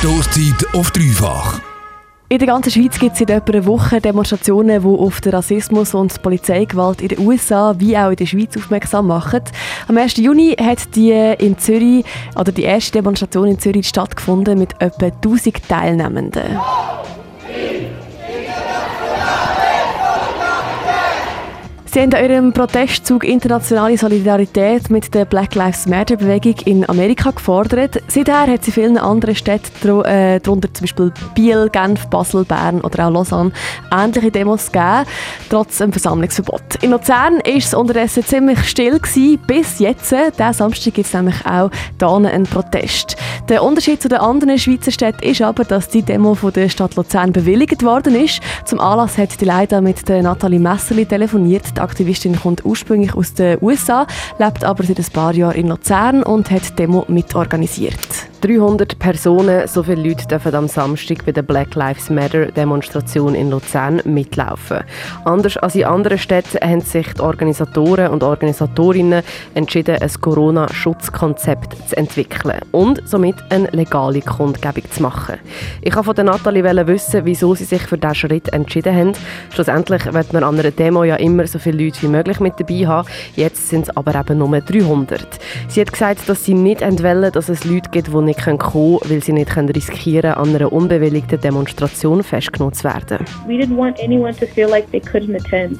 Stoßzeit auf dreifach. In der ganzen Schweiz gibt es seit etwa einer Woche Demonstrationen, die auf den Rassismus und Polizeigewalt in den USA wie auch in der Schweiz aufmerksam machen. Am 1. Juni hat die in Zürich, oder die erste Demonstration in Zürich stattgefunden mit etwa 1000 Teilnehmenden. Sie haben an ihrem Protestzug internationale Solidarität mit der Black Lives Matter Bewegung in Amerika gefordert. Seither hat sie vielen anderen Städten, äh, darunter zum Beispiel Biel, Genf, Basel, Bern oder auch Lausanne, ähnliche Demos gegeben, trotz einem Versammlungsverbot. In Luzern war es unterdessen ziemlich still gewesen, bis jetzt. Diesen Samstag gibt es nämlich auch hier einen Protest. Der Unterschied zu den anderen Schweizer Städten ist aber, dass die Demo von der Stadt Luzern bewilligt worden ist. Zum Anlass hat die Leiter mit der Nathalie Messerli telefoniert. Die Aktivistin kommt ursprünglich aus den USA, lebt aber seit ein paar Jahren in Luzern und hat die Demo mitorganisiert. 300 Personen, so viele Leute dürfen am Samstag bei der Black Lives Matter Demonstration in Luzern mitlaufen. Anders als in anderen Städten haben sich die Organisatoren und Organisatorinnen entschieden, ein Corona-Schutzkonzept zu entwickeln und somit eine legale Kundgebung zu machen. Ich wollte von Nathalie wissen, wieso sie sich für diesen Schritt entschieden haben. Schlussendlich wird man an einer Demo ja immer so viele Leute wie möglich mit dabei haben. Jetzt sind es aber eben nur 300. Sie hat gesagt, dass sie nicht wollen, dass es Leute gibt, die nicht kommen können, weil sie nicht riskieren an einer unbewilligten Demonstration festgenommen zu werden. We didn't want anyone to feel like they couldn't attend.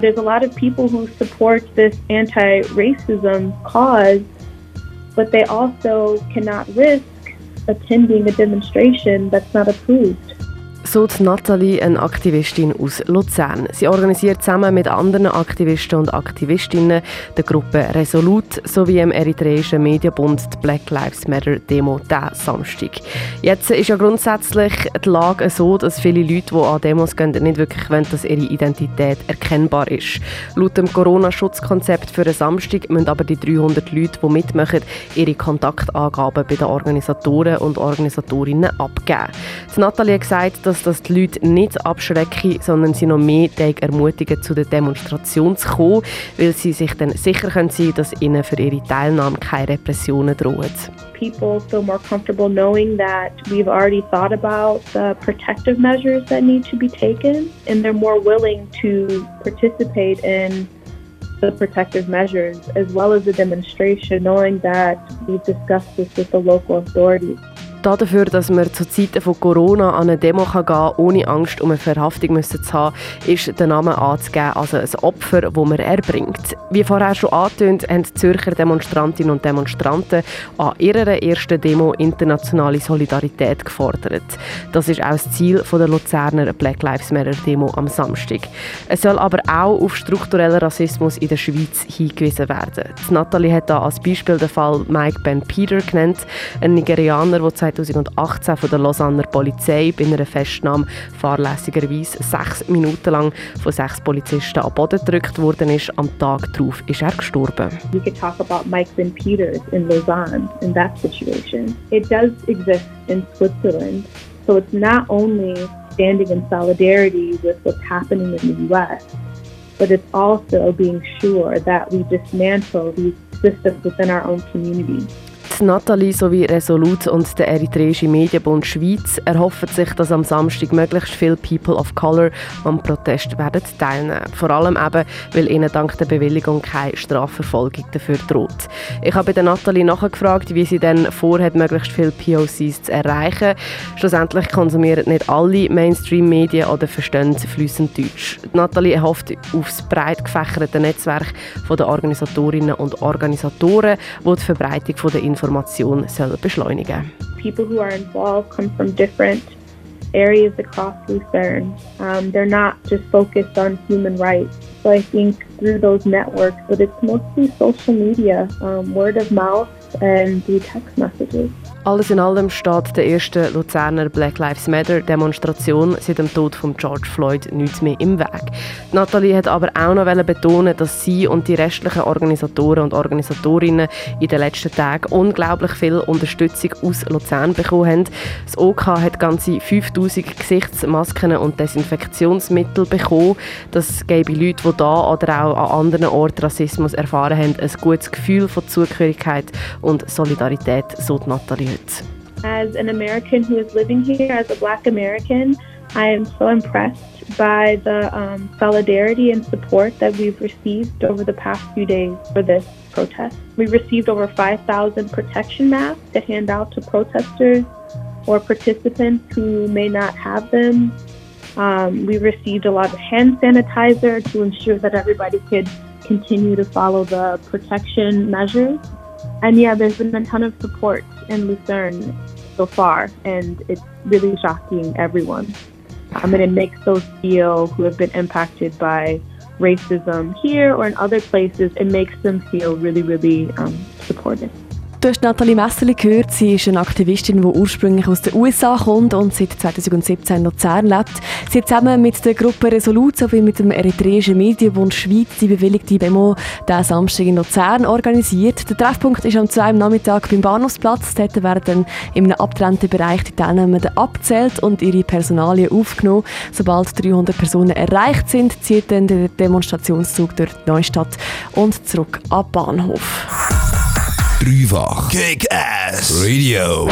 There's a lot of people who support this anti-racism cause, but they also cannot risk attending a demonstration that's not approved so Nathalie, eine Aktivistin aus Luzern. Sie organisiert zusammen mit anderen Aktivisten und Aktivistinnen der Gruppe Resolut sowie im eritreischen Medienbund die Black Lives Matter Demo diesen Samstag. Jetzt ist ja grundsätzlich die Lage so, dass viele Leute, die an Demos gehen, nicht wirklich wollen, dass ihre Identität erkennbar ist. Laut dem Corona-Schutzkonzept für den Samstag müssen aber die 300 Leute, die mitmachen, ihre Kontaktangaben bei den Organisatoren und Organisatorinnen abgeben. Nathalie hat gesagt, dass dass das die Leute nicht abschrecken, sondern sie noch mehr ermutigen, zu der Demonstration zu kommen, weil sie sich dann sicher können dass ihnen für ihre Teilnahme keine Repressionen drohen. People feel more comfortable knowing that we've already thought about the protective measures that need to be taken, and they're more willing to participate in the protective measures as well as the demonstration, knowing that we've discussed this with the local authorities. Dafür, dass man zu Zeiten von Corona an eine Demo gehen kann, ohne Angst um eine Verhaftung müssen zu haben, ist der Name anzugeben, also ein Opfer, das man erbringt. Wie vorher schon angetönt, haben die Zürcher Demonstrantinnen und Demonstranten an ihrer ersten Demo internationale Solidarität gefordert. Das ist auch das Ziel der Luzerner Black Lives Matter Demo am Samstag. Es soll aber auch auf strukturellen Rassismus in der Schweiz hingewiesen werden. Nathalie hat da als Beispiel den Fall Mike Ben Peter genannt, ein Nigerianer, der 2018 von der Lausanner Polizei bei einer Festnahme fahrlässigerweise sechs Minuten lang von sechs Polizisten am Boden gedrückt worden ist. Am Tag darauf ist er gestorben. We could talk about Mike St. Peters in Lausanne in that situation. It does exist in Switzerland. So it's not only standing in solidarity with what's happening in the US, but it's also being sure that we dismantle these systems within our own community. Nathalie sowie Resolut und der Eritreische Medienbund Schweiz erhoffen sich, dass am Samstag möglichst viele People of Color am Protest werden teilnehmen. Vor allem eben, weil ihnen dank der Bewilligung keine Strafverfolgung dafür droht. Ich habe bei Nathalie nachgefragt, wie sie denn vorhat, möglichst viele POCs zu erreichen. Schlussendlich konsumieren nicht alle Mainstream-Medien oder verstehen fließend Deutsch. Nathalie hofft auf das breit gefächerte Netzwerk der Organisatorinnen und Organisatoren, das die Verbreitung der Informationen Soll beschleunigen. People who are involved come from different areas across Lucerne. Um, they're not just focused on human rights. So I think through those networks, but it's mostly social media, um, word of mouth, and through text messages. Alles in allem steht der ersten Luzerner Black Lives Matter Demonstration seit dem Tod von George Floyd nichts mehr im Weg. Nathalie hat aber auch noch betonen, dass sie und die restlichen Organisatoren und Organisatorinnen in den letzten Tagen unglaublich viel Unterstützung aus Luzern bekommen haben. Das OK hat ganze 5000 Gesichtsmasken und Desinfektionsmittel bekommen. Das gebe Leute, die da oder auch an anderen Orten Rassismus erfahren haben, ein gutes Gefühl von Zugehörigkeit und Solidarität, so Nathalie As an American who is living here, as a black American, I am so impressed by the um, solidarity and support that we've received over the past few days for this protest. We received over 5,000 protection masks to hand out to protesters or participants who may not have them. Um, we received a lot of hand sanitizer to ensure that everybody could continue to follow the protection measures. And yeah, there's been a ton of support in Lucerne so far, and it's really shocking everyone. Um, and it makes those feel who have been impacted by racism here or in other places, it makes them feel really, really um, supported. Du hast Nathalie Messerli gehört. Sie ist eine Aktivistin, die ursprünglich aus den USA kommt und seit 2017 in Luzern lebt. Sie hat zusammen mit der Gruppe Resolut sowie mit dem Eritreischen Medienbund Schweiz die bewilligte Demo diesen Samstag in Luzern organisiert. Der Treffpunkt ist am 2 am Nachmittag beim Bahnhofsplatz. Dort werden in einem abgetrennten Bereich die Teilnehmenden abzählt und ihre Personalien aufgenommen. Sobald 300 Personen erreicht sind, zieht dann der Demonstrationszug durch die Neustadt und zurück am Bahnhof. Drüwach. Kick Ass Radio.